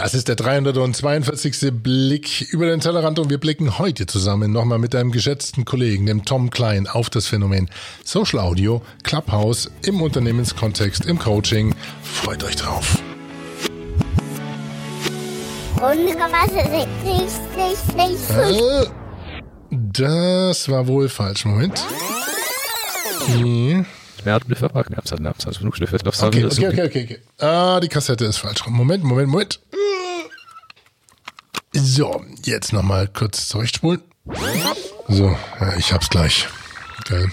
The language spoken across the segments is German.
Das ist der 342. Blick über den Tellerrand und wir blicken heute zusammen nochmal mit deinem geschätzten Kollegen, dem Tom Klein, auf das Phänomen Social Audio, Clubhouse im Unternehmenskontext, im Coaching. Freut euch drauf. Äh, das war wohl falsch. Moment. Okay. Okay, okay, okay, okay. Ah, die Kassette ist falsch. Moment, Moment, Moment. So, jetzt nochmal kurz zurückspulen. So, ja, ich hab's gleich. Okay.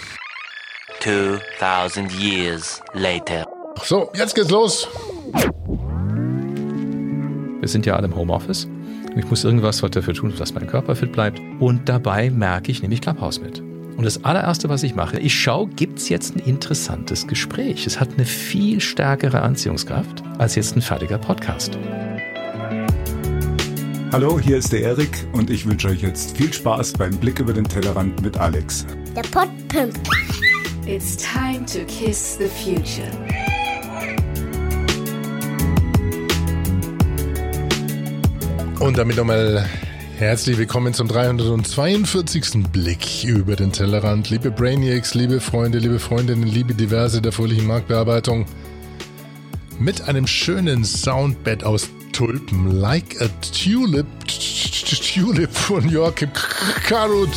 2000 years later. So, jetzt geht's los. Wir sind ja alle im Homeoffice. Ich muss irgendwas dafür tun, dass mein Körper fit bleibt. Und dabei merke ich nämlich Clubhouse mit. Und das allererste, was ich mache, ich schaue, gibt es jetzt ein interessantes Gespräch? Es hat eine viel stärkere Anziehungskraft als jetzt ein fertiger Podcast. Hallo, hier ist der Erik und ich wünsche euch jetzt viel Spaß beim Blick über den Tellerrand mit Alex. Der Podpimp. It's time to kiss the future. Und damit nochmal herzlich willkommen zum 342. Blick über den Tellerrand. Liebe Brainiacs, liebe Freunde, liebe Freundinnen, liebe Diverse der fröhlichen Marktbearbeitung. Mit einem schönen Soundbed aus Tulpen, like a tulip, tulip von Joachim Karut.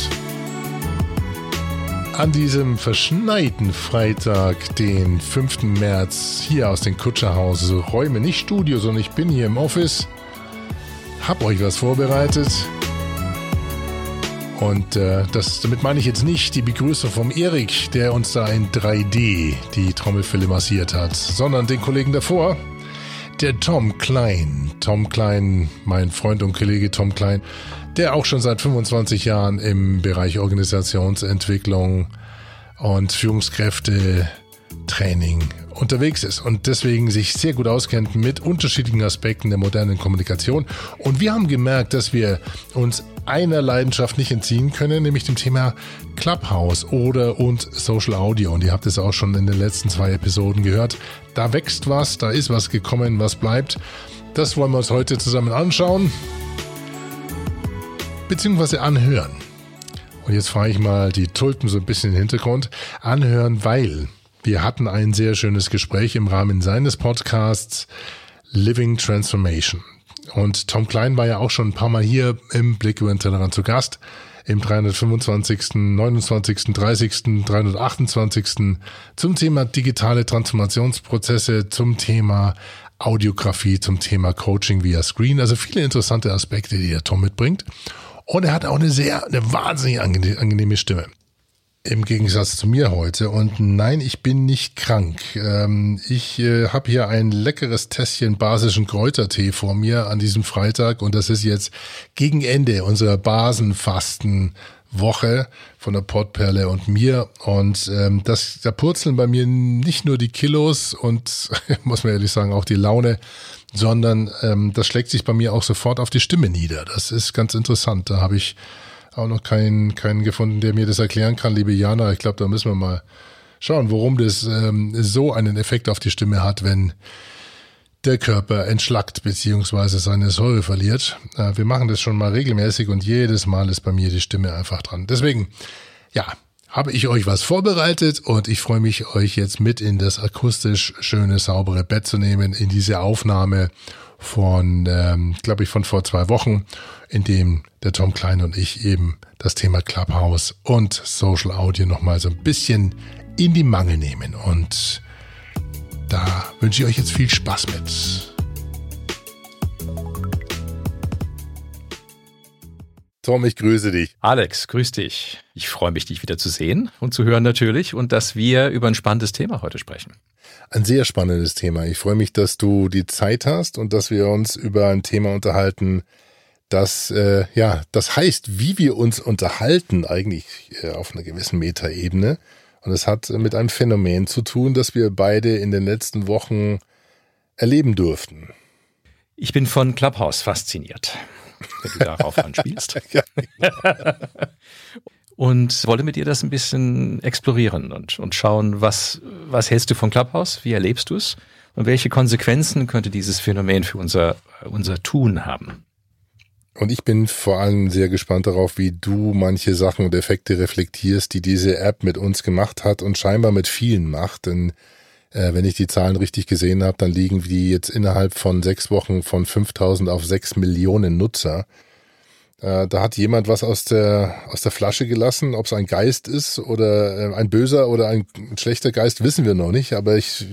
An diesem verschneiten Freitag, den 5. März, hier aus dem Kutscherhaus, Räume, nicht Studio, sondern ich bin hier im Office hab euch was vorbereitet. Und äh, das, damit meine ich jetzt nicht die Begrüßung vom Erik, der uns da in 3D die Trommelfälle massiert hat, sondern den Kollegen davor, der Tom Klein. Tom Klein, mein Freund und Kollege Tom Klein, der auch schon seit 25 Jahren im Bereich Organisationsentwicklung und Führungskräfte Training unterwegs ist und deswegen sich sehr gut auskennt mit unterschiedlichen Aspekten der modernen Kommunikation. Und wir haben gemerkt, dass wir uns einer Leidenschaft nicht entziehen können, nämlich dem Thema Clubhouse oder und Social Audio. Und ihr habt es auch schon in den letzten zwei Episoden gehört. Da wächst was, da ist was gekommen, was bleibt. Das wollen wir uns heute zusammen anschauen, beziehungsweise anhören. Und jetzt fahre ich mal die Tulpen so ein bisschen in den Hintergrund. Anhören, weil wir hatten ein sehr schönes Gespräch im Rahmen seines Podcasts Living Transformation. Und Tom Klein war ja auch schon ein paar Mal hier im Blick über den Tellerrand zu Gast. Im 325., 29., 30., 328. zum Thema digitale Transformationsprozesse, zum Thema Audiografie, zum Thema Coaching via Screen. Also viele interessante Aspekte, die der Tom mitbringt. Und er hat auch eine sehr, eine wahnsinnig angenehme Stimme. Im Gegensatz zu mir heute. Und nein, ich bin nicht krank. Ähm, ich äh, habe hier ein leckeres Tässchen basischen Kräutertee vor mir an diesem Freitag. Und das ist jetzt gegen Ende unserer Basenfasten. Woche von der Portperle und mir. Und ähm, das, da purzeln bei mir nicht nur die Kilos und, muss man ehrlich sagen, auch die Laune, sondern ähm, das schlägt sich bei mir auch sofort auf die Stimme nieder. Das ist ganz interessant. Da habe ich auch noch keinen, keinen gefunden, der mir das erklären kann, liebe Jana. Ich glaube, da müssen wir mal schauen, warum das ähm, so einen Effekt auf die Stimme hat, wenn der Körper entschlackt beziehungsweise seine Säure verliert. Äh, wir machen das schon mal regelmäßig und jedes Mal ist bei mir die Stimme einfach dran. Deswegen, ja, habe ich euch was vorbereitet und ich freue mich, euch jetzt mit in das akustisch schöne, saubere Bett zu nehmen, in diese Aufnahme von, ähm, glaube ich, von vor zwei Wochen, in dem der Tom Klein und ich eben das Thema Clubhouse und Social Audio nochmal so ein bisschen in die Mangel nehmen. Und da wünsche ich euch jetzt viel Spaß mit. Tom, ich grüße dich. Alex, grüß dich. Ich freue mich, dich wieder zu sehen und zu hören natürlich und dass wir über ein spannendes Thema heute sprechen. Ein sehr spannendes Thema. Ich freue mich, dass du die Zeit hast und dass wir uns über ein Thema unterhalten, das äh, ja, das heißt, wie wir uns unterhalten, eigentlich äh, auf einer gewissen Metaebene. Und es hat mit einem Phänomen zu tun, das wir beide in den letzten Wochen erleben durften. Ich bin von Clubhouse fasziniert wenn du darauf anspielst. und wollte mit dir das ein bisschen explorieren und, und schauen, was, was hältst du von Clubhouse? Wie erlebst du es? Und welche Konsequenzen könnte dieses Phänomen für unser, unser Tun haben? Und ich bin vor allem sehr gespannt darauf, wie du manche Sachen und Effekte reflektierst, die diese App mit uns gemacht hat und scheinbar mit vielen macht. Denn äh, wenn ich die Zahlen richtig gesehen habe, dann liegen die jetzt innerhalb von sechs Wochen von 5000 auf sechs Millionen Nutzer. Äh, da hat jemand was aus der, aus der Flasche gelassen. Ob es ein Geist ist oder äh, ein böser oder ein schlechter Geist, wissen wir noch nicht. Aber ich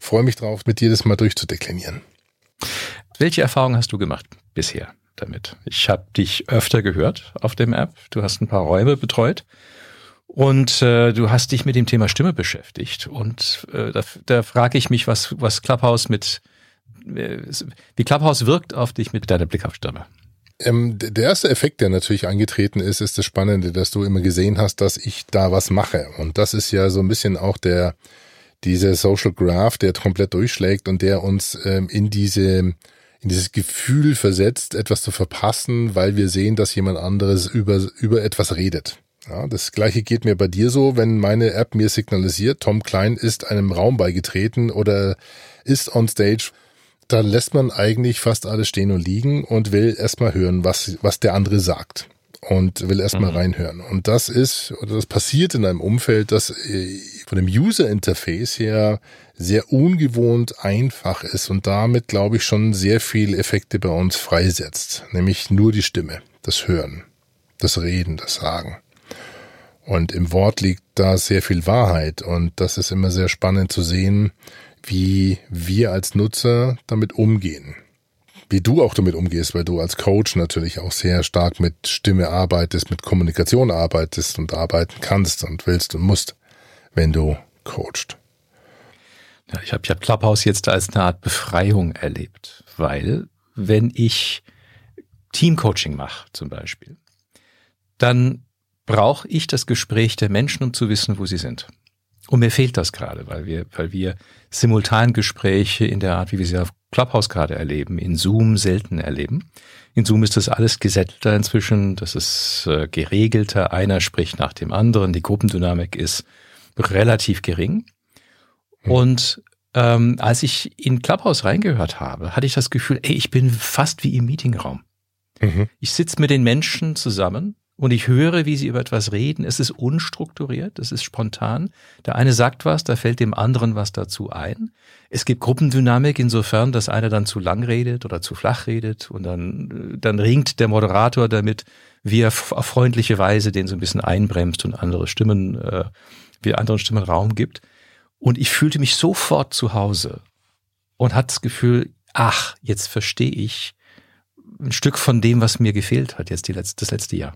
freue mich drauf, mit dir das mal durchzudeklinieren. Welche Erfahrungen hast du gemacht bisher? damit. Ich habe dich öfter gehört auf dem App. Du hast ein paar Räume betreut und äh, du hast dich mit dem Thema Stimme beschäftigt. Und äh, da, da frage ich mich, was, was Clubhouse mit, äh, wie Clubhouse wirkt auf dich mit deiner Blick auf Stimme. Ähm, der erste Effekt, der natürlich eingetreten ist, ist das Spannende, dass du immer gesehen hast, dass ich da was mache. Und das ist ja so ein bisschen auch der, dieser Social Graph, der komplett durchschlägt und der uns ähm, in diese in dieses Gefühl versetzt, etwas zu verpassen, weil wir sehen, dass jemand anderes über, über etwas redet. Ja, das gleiche geht mir bei dir so, wenn meine App mir signalisiert, Tom Klein ist einem Raum beigetreten oder ist on stage, dann lässt man eigentlich fast alles stehen und liegen und will erstmal hören, was, was der andere sagt und will erstmal mhm. reinhören. Und das ist, oder das passiert in einem Umfeld, das äh, von dem User Interface her sehr ungewohnt einfach ist und damit, glaube ich, schon sehr viele Effekte bei uns freisetzt. Nämlich nur die Stimme, das Hören, das Reden, das Sagen. Und im Wort liegt da sehr viel Wahrheit und das ist immer sehr spannend zu sehen, wie wir als Nutzer damit umgehen wie du auch damit umgehst, weil du als Coach natürlich auch sehr stark mit Stimme arbeitest, mit Kommunikation arbeitest und arbeiten kannst und willst und musst, wenn du coachst. Ja, ich habe ich hab Clubhouse jetzt als eine Art Befreiung erlebt, weil wenn ich Teamcoaching mache zum Beispiel, dann brauche ich das Gespräch der Menschen, um zu wissen, wo sie sind. Und mir fehlt das gerade, weil wir, weil wir simultan Gespräche in der Art, wie wir sie auf Clubhouse gerade erleben, in Zoom selten erleben. In Zoom ist das alles gesettelter inzwischen, das ist äh, geregelter, einer spricht nach dem anderen, die Gruppendynamik ist relativ gering. Mhm. Und ähm, als ich in Clubhouse reingehört habe, hatte ich das Gefühl, ey, ich bin fast wie im Meetingraum. Mhm. Ich sitze mit den Menschen zusammen und ich höre, wie sie über etwas reden. Es ist unstrukturiert, es ist spontan. Der eine sagt was, da fällt dem anderen was dazu ein. Es gibt Gruppendynamik insofern, dass einer dann zu lang redet oder zu flach redet und dann, dann ringt der Moderator damit, wie er auf freundliche Weise den so ein bisschen einbremst und andere Stimmen, äh, wie anderen Stimmen Raum gibt. Und ich fühlte mich sofort zu Hause und hatte das Gefühl, ach, jetzt verstehe ich ein Stück von dem, was mir gefehlt hat jetzt die letzte, das letzte Jahr.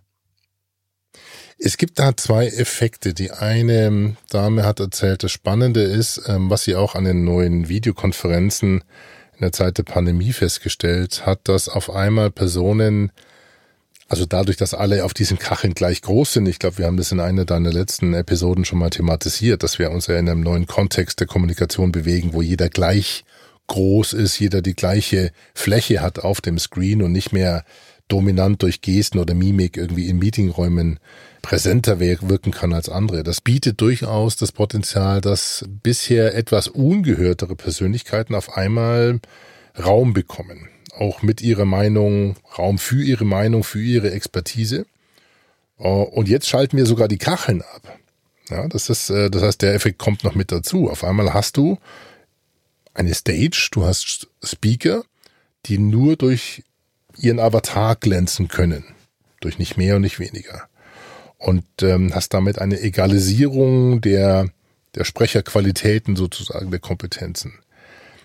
Es gibt da zwei Effekte. Die eine Dame hat erzählt, das Spannende ist, ähm, was sie auch an den neuen Videokonferenzen in der Zeit der Pandemie festgestellt hat, dass auf einmal Personen, also dadurch, dass alle auf diesen Kacheln gleich groß sind, ich glaube, wir haben das in einer deiner letzten Episoden schon mal thematisiert, dass wir uns ja in einem neuen Kontext der Kommunikation bewegen, wo jeder gleich groß ist, jeder die gleiche Fläche hat auf dem Screen und nicht mehr dominant durch Gesten oder Mimik irgendwie in Meetingräumen präsenter wirken kann als andere. Das bietet durchaus das Potenzial, dass bisher etwas ungehörtere Persönlichkeiten auf einmal Raum bekommen. Auch mit ihrer Meinung, Raum für ihre Meinung, für ihre Expertise. Oh, und jetzt schalten wir sogar die Kacheln ab. Ja, das ist, äh, das heißt, der Effekt kommt noch mit dazu. Auf einmal hast du eine Stage, du hast Speaker, die nur durch ihren Avatar glänzen können. Durch nicht mehr und nicht weniger. Und ähm, hast damit eine Egalisierung der, der Sprecherqualitäten sozusagen, der Kompetenzen.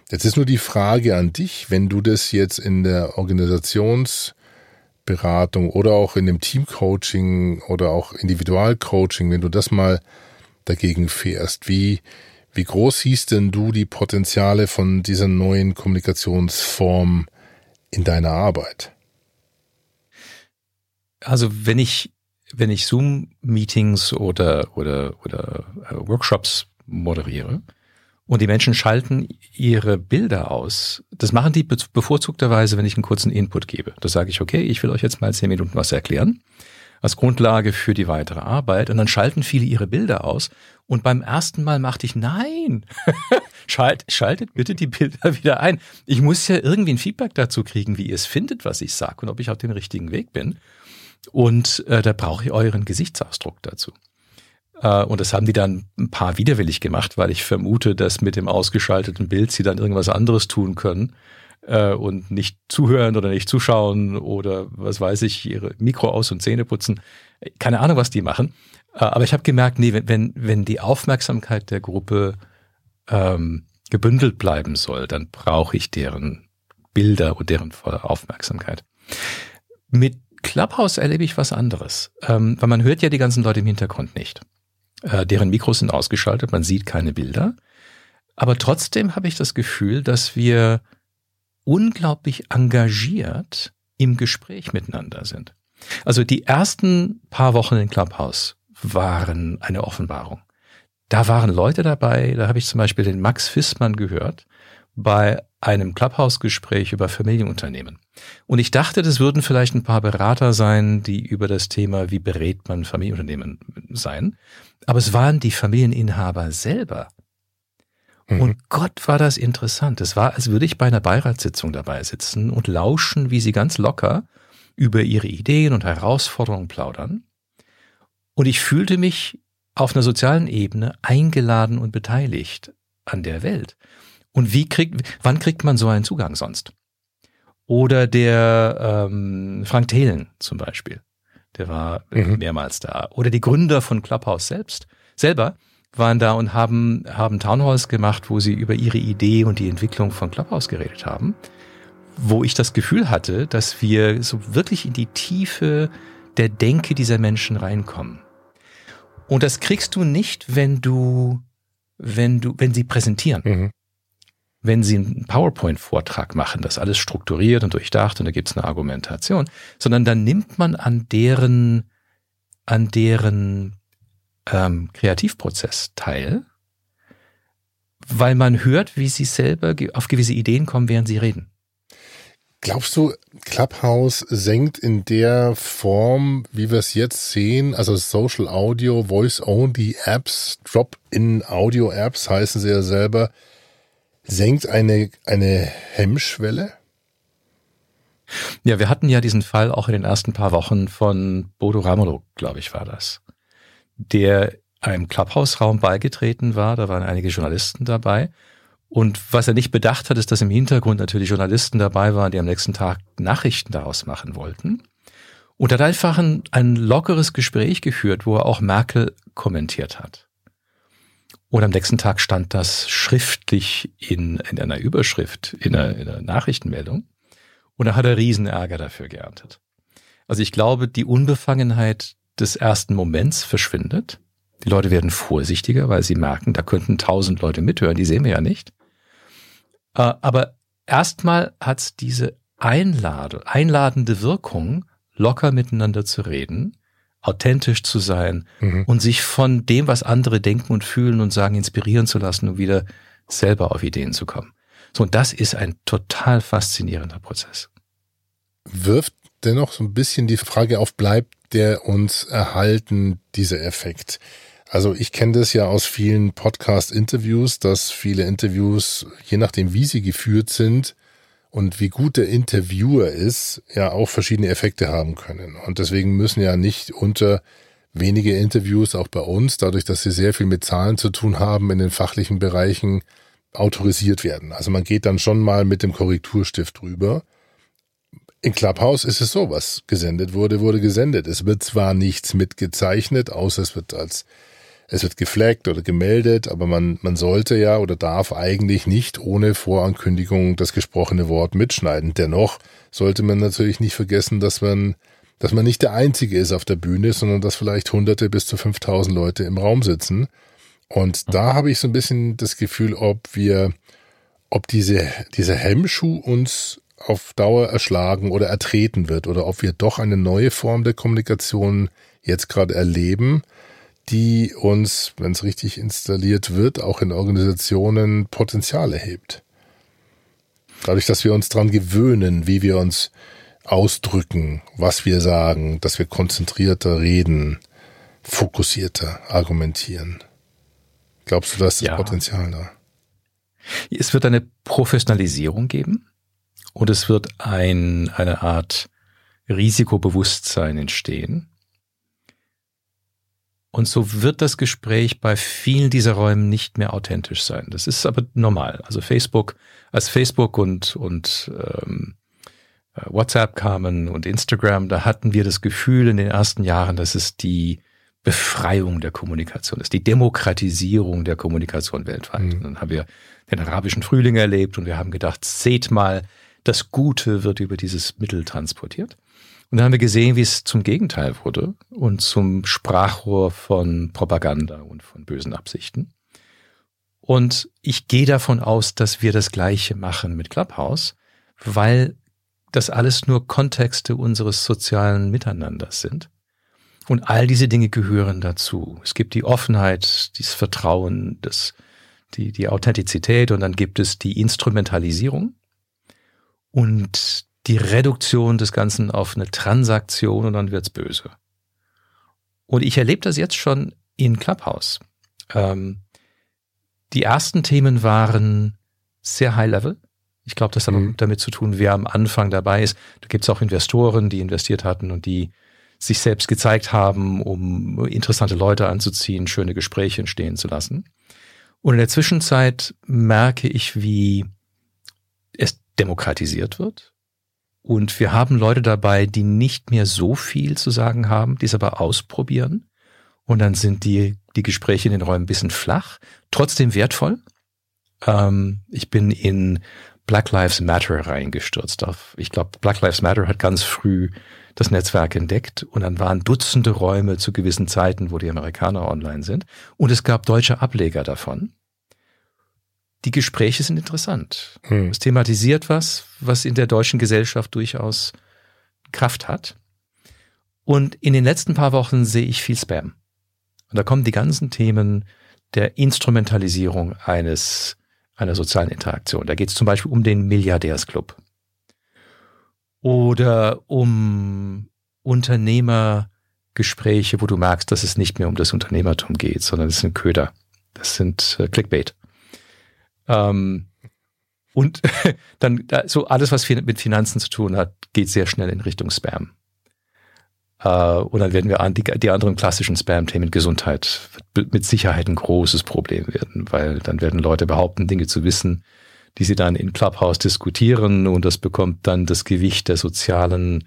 Jetzt ist nur die Frage an dich, wenn du das jetzt in der Organisationsberatung oder auch in dem Teamcoaching oder auch Individualcoaching, wenn du das mal dagegen fährst, wie, wie groß siehst denn du die Potenziale von dieser neuen Kommunikationsform in deiner Arbeit? Also wenn ich wenn ich Zoom-Meetings oder oder oder äh, Workshops moderiere und die Menschen schalten ihre Bilder aus, das machen die bevorzugterweise, wenn ich einen kurzen Input gebe. Da sage ich, okay, ich will euch jetzt mal zehn Minuten was erklären. als Grundlage für die weitere Arbeit. Und dann schalten viele ihre Bilder aus. Und beim ersten Mal machte ich, nein, Schalt, schaltet bitte die Bilder wieder ein. Ich muss ja irgendwie ein Feedback dazu kriegen, wie ihr es findet, was ich sage und ob ich auf dem richtigen Weg bin. Und äh, da brauche ich euren Gesichtsausdruck dazu. Äh, und das haben die dann ein paar widerwillig gemacht, weil ich vermute, dass mit dem ausgeschalteten Bild sie dann irgendwas anderes tun können äh, und nicht zuhören oder nicht zuschauen oder was weiß ich, ihre Mikro aus und Zähne putzen. Keine Ahnung, was die machen. Äh, aber ich habe gemerkt, nee, wenn, wenn die Aufmerksamkeit der Gruppe ähm, gebündelt bleiben soll, dann brauche ich deren Bilder und deren volle Aufmerksamkeit. Mit Clubhouse erlebe ich was anderes, ähm, weil man hört ja die ganzen Leute im Hintergrund nicht. Äh, deren Mikros sind ausgeschaltet, man sieht keine Bilder. Aber trotzdem habe ich das Gefühl, dass wir unglaublich engagiert im Gespräch miteinander sind. Also die ersten paar Wochen in Clubhouse waren eine Offenbarung. Da waren Leute dabei, da habe ich zum Beispiel den Max Fissmann gehört bei einem Clubhouse-Gespräch über Familienunternehmen. Und ich dachte, das würden vielleicht ein paar Berater sein, die über das Thema, wie berät man Familienunternehmen sein. Aber es waren die Familieninhaber selber, Mhm. Und Gott war das interessant. Es war, als würde ich bei einer Beiratssitzung dabei sitzen und lauschen, wie sie ganz locker über ihre Ideen und Herausforderungen plaudern. Und ich fühlte mich auf einer sozialen Ebene eingeladen und beteiligt an der Welt. Und wie kriegt, wann kriegt man so einen Zugang sonst? Oder der ähm, Frank Thelen zum Beispiel, der war mhm. mehrmals da. Oder die Gründer von Clubhouse selbst, selber, waren da und haben, haben Townhalls gemacht, wo sie über ihre Idee und die Entwicklung von Clubhouse geredet haben, wo ich das Gefühl hatte, dass wir so wirklich in die Tiefe der Denke dieser Menschen reinkommen. Und das kriegst du nicht, wenn du, wenn du, wenn sie präsentieren. Mhm. Wenn sie einen PowerPoint-Vortrag machen, das alles strukturiert und durchdacht und da gibt's eine Argumentation, sondern dann nimmt man an deren, an deren ähm, Kreativprozess teil, weil man hört, wie sie selber auf gewisse Ideen kommen, während sie reden. Glaubst du, Clubhouse senkt in der Form, wie wir es jetzt sehen, also Social Audio, Voice-Only Apps, Drop-in-Audio-Apps heißen sie ja selber, senkt eine, eine Hemmschwelle? Ja, wir hatten ja diesen Fall auch in den ersten paar Wochen von Bodo Ramelow, glaube ich, war das der einem Clubhouse-Raum beigetreten war. Da waren einige Journalisten dabei. Und was er nicht bedacht hat, ist, dass im Hintergrund natürlich Journalisten dabei waren, die am nächsten Tag Nachrichten daraus machen wollten. Und hat einfach ein, ein lockeres Gespräch geführt, wo er auch Merkel kommentiert hat. Und am nächsten Tag stand das schriftlich in, in einer Überschrift, in einer, in einer Nachrichtenmeldung. Und da hat er Riesenärger dafür geerntet. Also ich glaube, die Unbefangenheit des ersten Moments verschwindet. Die Leute werden vorsichtiger, weil sie merken, da könnten tausend Leute mithören, die sehen wir ja nicht. Äh, aber erstmal hat es diese Einlade, einladende Wirkung, locker miteinander zu reden, authentisch zu sein mhm. und sich von dem, was andere denken und fühlen und sagen, inspirieren zu lassen und wieder selber auf Ideen zu kommen. So, und das ist ein total faszinierender Prozess. Wirft dennoch so ein bisschen die Frage auf, bleibt der uns erhalten, dieser Effekt? Also ich kenne das ja aus vielen Podcast-Interviews, dass viele Interviews, je nachdem wie sie geführt sind und wie gut der Interviewer ist, ja auch verschiedene Effekte haben können. Und deswegen müssen ja nicht unter wenige Interviews auch bei uns, dadurch, dass sie sehr viel mit Zahlen zu tun haben in den fachlichen Bereichen, autorisiert werden. Also man geht dann schon mal mit dem Korrekturstift drüber. In Clubhouse ist es so, was gesendet wurde, wurde gesendet. Es wird zwar nichts mitgezeichnet, außer es wird als es wird geflaggt oder gemeldet, aber man, man sollte ja oder darf eigentlich nicht ohne Vorankündigung das gesprochene Wort mitschneiden. Dennoch sollte man natürlich nicht vergessen, dass man, dass man nicht der Einzige ist auf der Bühne, sondern dass vielleicht hunderte bis zu 5000 Leute im Raum sitzen. Und da habe ich so ein bisschen das Gefühl, ob wir, ob diese, dieser Hemmschuh uns auf Dauer erschlagen oder ertreten wird oder ob wir doch eine neue Form der Kommunikation jetzt gerade erleben, die uns, wenn es richtig installiert wird, auch in Organisationen Potenzial erhebt. Dadurch, dass wir uns dran gewöhnen, wie wir uns ausdrücken, was wir sagen, dass wir konzentrierter reden, fokussierter argumentieren. Glaubst du, da ist das Ja. Potenzial da? Es wird eine Professionalisierung geben und es wird ein, eine Art Risikobewusstsein entstehen. Und so wird das Gespräch bei vielen dieser Räumen nicht mehr authentisch sein. Das ist aber normal. Also Facebook, als Facebook und, und ähm, äh, WhatsApp kamen und Instagram, da hatten wir das Gefühl in den ersten Jahren, dass es die Befreiung der Kommunikation ist, die Demokratisierung der Kommunikation weltweit. Mhm. Und dann haben wir den arabischen Frühling erlebt und wir haben gedacht, seht mal, das Gute wird über dieses Mittel transportiert. Und dann haben wir gesehen, wie es zum Gegenteil wurde und zum Sprachrohr von Propaganda und von bösen Absichten. Und ich gehe davon aus, dass wir das Gleiche machen mit Clubhouse, weil das alles nur Kontexte unseres sozialen Miteinanders sind. Und all diese Dinge gehören dazu. Es gibt die Offenheit, dieses Vertrauen, das, die, die Authentizität und dann gibt es die Instrumentalisierung und die Reduktion des Ganzen auf eine Transaktion und dann wird's böse. Und ich erlebe das jetzt schon in Clubhouse. Ähm, die ersten Themen waren sehr high level. Ich glaube, das hat Mhm. damit zu tun, wer am Anfang dabei ist. Da gibt's auch Investoren, die investiert hatten und die sich selbst gezeigt haben, um interessante Leute anzuziehen, schöne Gespräche entstehen zu lassen. Und in der Zwischenzeit merke ich, wie es demokratisiert wird. Und wir haben Leute dabei, die nicht mehr so viel zu sagen haben, die es aber ausprobieren. Und dann sind die, die Gespräche in den Räumen ein bisschen flach, trotzdem wertvoll. Ähm, ich bin in Black Lives Matter reingestürzt. Ich glaube, Black Lives Matter hat ganz früh das Netzwerk entdeckt und dann waren Dutzende Räume zu gewissen Zeiten, wo die Amerikaner online sind. Und es gab deutsche Ableger davon. Die Gespräche sind interessant. Hm. Es thematisiert was, was in der deutschen Gesellschaft durchaus Kraft hat. Und in den letzten paar Wochen sehe ich viel Spam. Und da kommen die ganzen Themen der Instrumentalisierung eines, einer sozialen Interaktion. Da geht es zum Beispiel um den Milliardärsclub. Oder um Unternehmergespräche, wo du merkst, dass es nicht mehr um das Unternehmertum geht, sondern es sind Köder. Das sind äh, Clickbait. Ähm, und dann da- so alles, was mit Finanzen zu tun hat, geht sehr schnell in Richtung Spam. Äh, und dann werden wir an die, die anderen klassischen Spam-Themen Gesundheit mit Sicherheit ein großes Problem werden, weil dann werden Leute behaupten, Dinge zu wissen, die sie dann in Clubhouse diskutieren und das bekommt dann das Gewicht der sozialen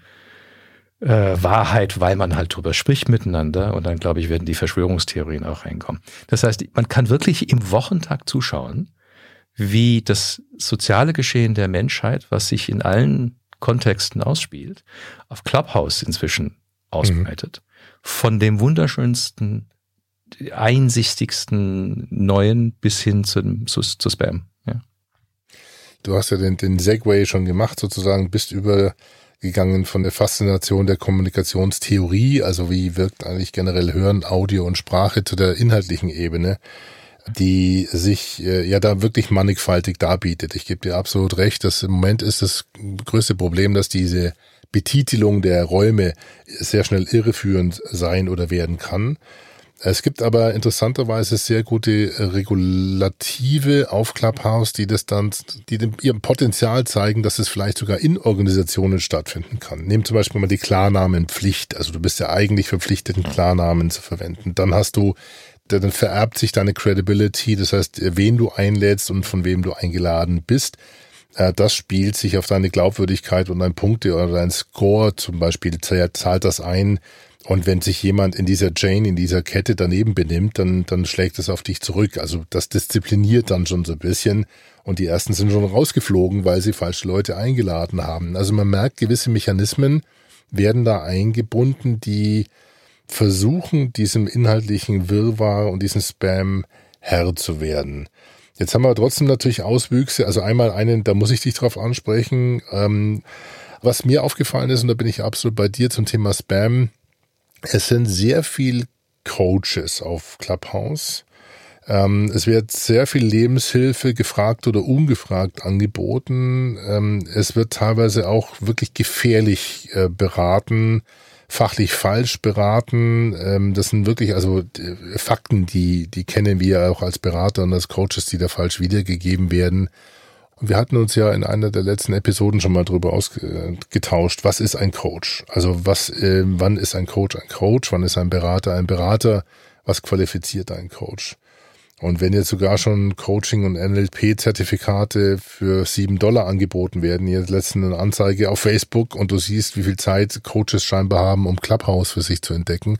äh, Wahrheit, weil man halt drüber spricht miteinander und dann, glaube ich, werden die Verschwörungstheorien auch reinkommen. Das heißt, man kann wirklich im Wochentag zuschauen, wie das soziale Geschehen der Menschheit, was sich in allen Kontexten ausspielt, auf Clubhouse inzwischen ausbreitet. Von dem wunderschönsten, einsichtigsten Neuen bis hin zum, zu, zu Spam. Ja. Du hast ja den, den Segway schon gemacht, sozusagen, bist übergegangen von der Faszination der Kommunikationstheorie, also wie wirkt eigentlich generell Hören, Audio und Sprache zu der inhaltlichen Ebene, die sich äh, ja da wirklich mannigfaltig darbietet. Ich gebe dir absolut recht, dass im Moment ist das größte Problem, dass diese Betitelung der Räume sehr schnell irreführend sein oder werden kann. Es gibt aber interessanterweise sehr gute äh, Regulative auf Clubhouse, die das dann, die dem, ihrem Potenzial zeigen, dass es vielleicht sogar in Organisationen stattfinden kann. Nehmen zum Beispiel mal die Klarnamenpflicht. Also du bist ja eigentlich verpflichtet, einen Klarnamen zu verwenden. Dann hast du, dann vererbt sich deine Credibility, das heißt, wen du einlädst und von wem du eingeladen bist. Äh, Das spielt sich auf deine Glaubwürdigkeit und dein Punkte oder dein Score zum Beispiel zahlt das ein. Und wenn sich jemand in dieser Chain, in dieser Kette daneben benimmt, dann, dann schlägt es auf dich zurück. Also das diszipliniert dann schon so ein bisschen. Und die ersten sind schon rausgeflogen, weil sie falsche Leute eingeladen haben. Also man merkt, gewisse Mechanismen werden da eingebunden, die versuchen, diesem inhaltlichen Wirrwarr und diesem Spam Herr zu werden. Jetzt haben wir trotzdem natürlich Auswüchse. Also einmal einen, da muss ich dich drauf ansprechen. Ähm, was mir aufgefallen ist, und da bin ich absolut bei dir zum Thema Spam, es sind sehr viel Coaches auf Clubhouse, Ähm, es wird sehr viel Lebenshilfe gefragt oder ungefragt angeboten. Ähm, es wird teilweise auch wirklich gefährlich äh, beraten, fachlich falsch beraten. Ähm, das sind wirklich also Fakten, die, die kennen wir auch als Berater und als Coaches, die da falsch wiedergegeben werden. Und wir hatten uns ja in einer der letzten Episoden schon mal drüber ausgetauscht, was ist ein Coach? Also was, äh, wann ist ein Coach ein Coach? Wann ist ein Berater ein Berater? Was qualifiziert ein Coach? Und wenn jetzt sogar schon Coaching- und NLP-Zertifikate für sieben Dollar angeboten werden, jetzt letzten eine Anzeige auf Facebook und du siehst, wie viel Zeit Coaches scheinbar haben, um Clubhouse für sich zu entdecken.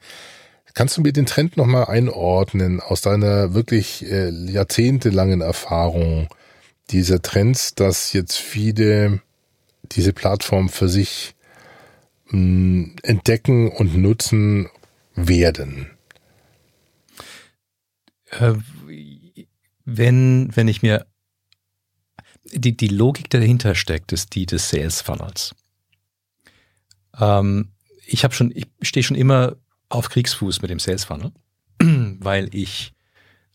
Kannst du mir den Trend nochmal einordnen aus deiner wirklich äh, jahrzehntelangen Erfahrung dieser Trends, dass jetzt viele diese Plattform für sich mh, hm, entdecken und nutzen werden? Wenn, wenn ich mir die, die Logik dahinter steckt, ist die des Sales Funnels. Ähm, ich habe schon, ich stehe schon immer auf Kriegsfuß mit dem Sales Funnel, weil ich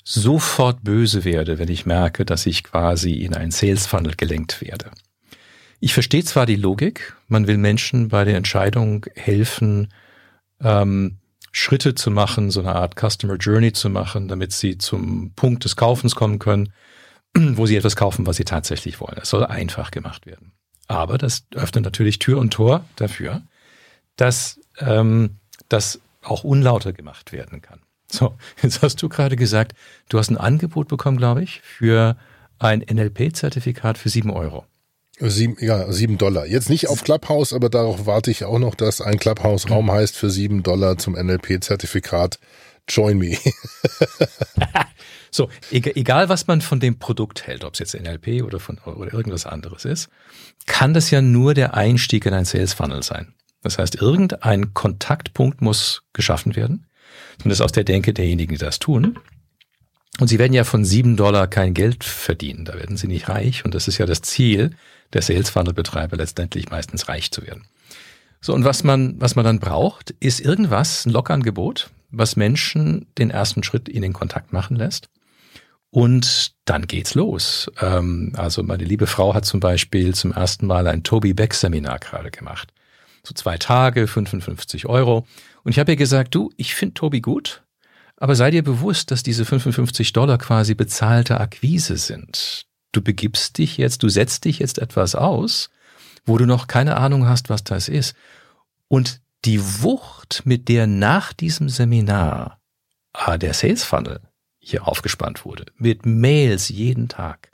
sofort böse werde, wenn ich merke, dass ich quasi in einen Sales Funnel gelenkt werde. Ich verstehe zwar die Logik, man will Menschen bei der Entscheidung helfen, ähm, Schritte zu machen, so eine Art Customer Journey zu machen, damit sie zum Punkt des Kaufens kommen können, wo sie etwas kaufen, was sie tatsächlich wollen. Es soll einfach gemacht werden. Aber das öffnet natürlich Tür und Tor dafür, dass ähm, das auch unlauter gemacht werden kann. So, jetzt hast du gerade gesagt, du hast ein Angebot bekommen, glaube ich, für ein NLP-Zertifikat für sieben Euro. Sieben, ja, sieben Dollar. Jetzt nicht auf Clubhouse, aber darauf warte ich auch noch, dass ein Clubhouse-Raum mhm. heißt für sieben Dollar zum NLP-Zertifikat. Join me. so, egal was man von dem Produkt hält, ob es jetzt NLP oder von oder irgendwas anderes ist, kann das ja nur der Einstieg in ein Sales Funnel sein. Das heißt, irgendein Kontaktpunkt muss geschaffen werden. Zumindest aus der Denke derjenigen, die das tun. Und sie werden ja von sieben Dollar kein Geld verdienen. Da werden sie nicht reich. Und das ist ja das Ziel, der Sales Funnel Betreiber letztendlich meistens reich zu werden. So, und was man, was man dann braucht, ist irgendwas, ein Logangebot, was Menschen den ersten Schritt in den Kontakt machen lässt. Und dann geht's los. Ähm, also meine liebe Frau hat zum Beispiel zum ersten Mal ein Toby Beck Seminar gerade gemacht. So zwei Tage, 55 Euro. Und ich habe ihr gesagt, du, ich finde Tobi gut, aber sei dir bewusst, dass diese 55 Dollar quasi bezahlte Akquise sind du begibst dich jetzt, du setzt dich jetzt etwas aus, wo du noch keine Ahnung hast, was das ist. Und die Wucht, mit der nach diesem Seminar ah, der Sales Funnel hier aufgespannt wurde, mit Mails jeden Tag,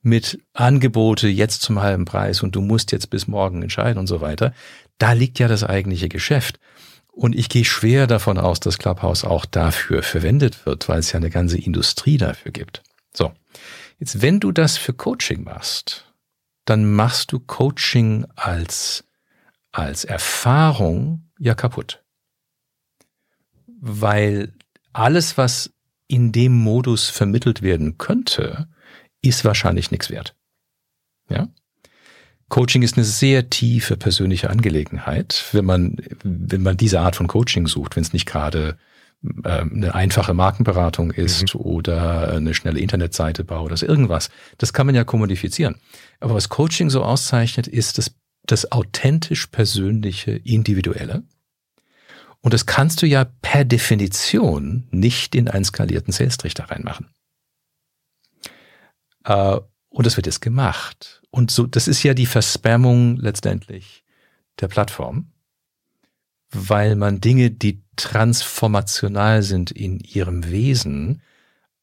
mit Angebote jetzt zum halben Preis und du musst jetzt bis morgen entscheiden und so weiter, da liegt ja das eigentliche Geschäft. Und ich gehe schwer davon aus, dass Clubhouse auch dafür verwendet wird, weil es ja eine ganze Industrie dafür gibt. So. Jetzt, wenn du das für Coaching machst, dann machst du Coaching als, als Erfahrung ja kaputt. Weil alles, was in dem Modus vermittelt werden könnte, ist wahrscheinlich nichts wert. Ja? Coaching ist eine sehr tiefe persönliche Angelegenheit, wenn man, wenn man diese Art von Coaching sucht, wenn es nicht gerade eine einfache Markenberatung ist mhm. oder eine schnelle Internetseite baut oder irgendwas. Das kann man ja kommodifizieren. Aber was Coaching so auszeichnet, ist das, das authentisch persönliche, individuelle. Und das kannst du ja per Definition nicht in einen skalierten Sales-Trichter reinmachen. Äh, und das wird jetzt gemacht. Und so, das ist ja die Verspammung letztendlich der Plattform weil man Dinge, die transformational sind in ihrem Wesen,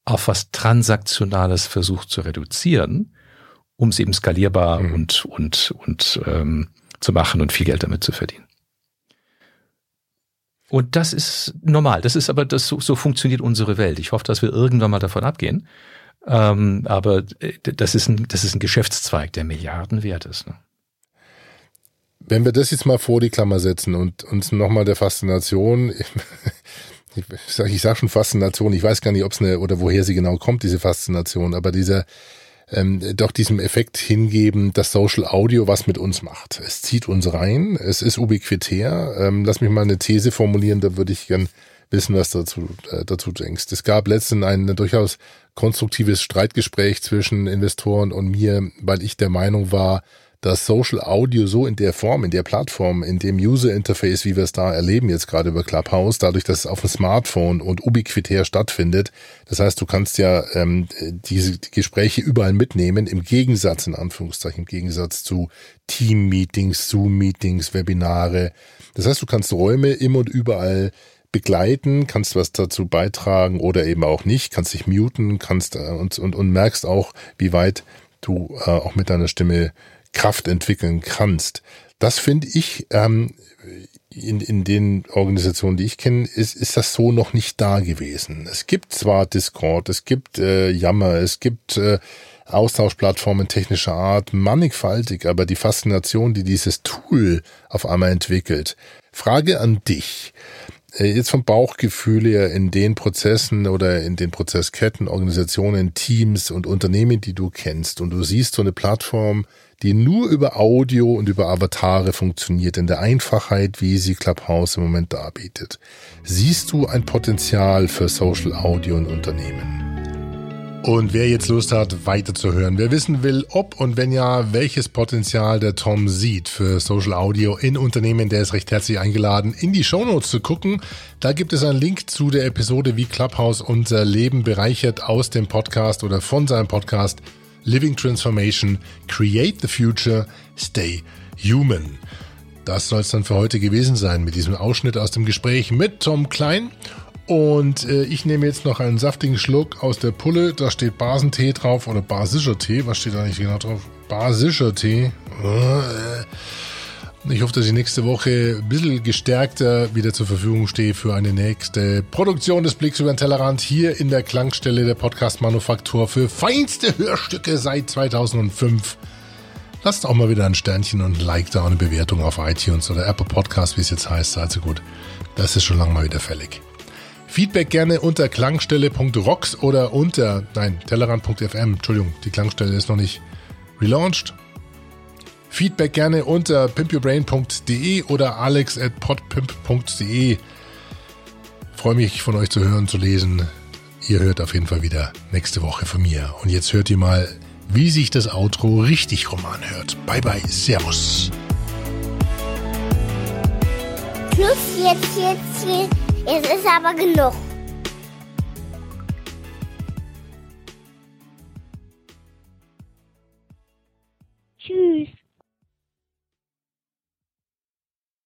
auf was Transaktionales versucht zu reduzieren, um es eben skalierbar mhm. und, und, und ähm, zu machen und viel Geld damit zu verdienen. Und das ist normal. Das ist aber, das, so, so funktioniert unsere Welt. Ich hoffe, dass wir irgendwann mal davon abgehen. Ähm, aber äh, das ist, ein, das ist ein Geschäftszweig, der Milliarden wert ist. Ne? Wenn wir das jetzt mal vor die Klammer setzen und uns nochmal der Faszination, ich sage sag schon Faszination, ich weiß gar nicht, ob es eine oder woher sie genau kommt, diese Faszination, aber dieser ähm, doch diesem Effekt hingeben, dass Social Audio was mit uns macht. Es zieht uns rein, es ist ubiquitär. Ähm, lass mich mal eine These formulieren, da würde ich gern wissen, was dazu, äh, dazu denkst. Es gab letztens ein durchaus konstruktives Streitgespräch zwischen Investoren und mir, weil ich der Meinung war, dass Social Audio so in der Form, in der Plattform, in dem User Interface, wie wir es da erleben jetzt gerade über Clubhouse, dadurch, dass es auf dem Smartphone und ubiquitär stattfindet. Das heißt, du kannst ja ähm, diese die Gespräche überall mitnehmen, im Gegensatz, in Anführungszeichen, im Gegensatz zu Team-Meetings, Zoom-Meetings, Webinare. Das heißt, du kannst Räume immer und überall begleiten, kannst was dazu beitragen oder eben auch nicht, kannst dich muten, kannst äh, und, und, und merkst auch, wie weit du äh, auch mit deiner Stimme Kraft entwickeln kannst. Das finde ich ähm, in, in den Organisationen, die ich kenne, ist, ist das so noch nicht da gewesen. Es gibt zwar Discord, es gibt äh, Yammer, es gibt äh, Austauschplattformen technischer Art, mannigfaltig, aber die Faszination, die dieses Tool auf einmal entwickelt. Frage an dich. Äh, jetzt vom Bauchgefühl her in den Prozessen oder in den Prozessketten, Organisationen, Teams und Unternehmen, die du kennst und du siehst so eine Plattform, die nur über Audio und über Avatare funktioniert, in der Einfachheit, wie sie Clubhouse im Moment darbietet. Siehst du ein Potenzial für Social Audio in Unternehmen? Und wer jetzt Lust hat, weiterzuhören, wer wissen will, ob und wenn ja, welches Potenzial der Tom sieht für Social Audio in Unternehmen, der ist recht herzlich eingeladen, in die Shownotes zu gucken. Da gibt es einen Link zu der Episode, wie Clubhouse unser Leben bereichert aus dem Podcast oder von seinem Podcast Living Transformation, Create the Future, Stay Human. Das soll es dann für heute gewesen sein mit diesem Ausschnitt aus dem Gespräch mit Tom Klein. Und äh, ich nehme jetzt noch einen saftigen Schluck aus der Pulle. Da steht Basentee drauf oder basischer Tee. Was steht da nicht genau drauf? Basischer Tee. Äh. Ich hoffe, dass ich nächste Woche ein bisschen gestärkter wieder zur Verfügung stehe für eine nächste Produktion des Blicks über den Tellerrand hier in der Klangstelle der Podcast-Manufaktur für feinste Hörstücke seit 2005. Lasst auch mal wieder ein Sternchen und ein Like da und eine Bewertung auf iTunes oder Apple Podcast, wie es jetzt heißt. Also gut, das ist schon lange mal wieder fällig. Feedback gerne unter klangstelle.rocks oder unter, nein, tellerrand.fm. Entschuldigung, die Klangstelle ist noch nicht relaunched. Feedback gerne unter pimpyourbrain.de oder alex at. Freue mich von euch zu hören, zu lesen. Ihr hört auf jeden Fall wieder nächste Woche von mir. Und jetzt hört ihr mal, wie sich das Outro richtig rum anhört. Bye bye, Servus. Schluss jetzt, jetzt, jetzt. Es ist aber genug. Tschüss.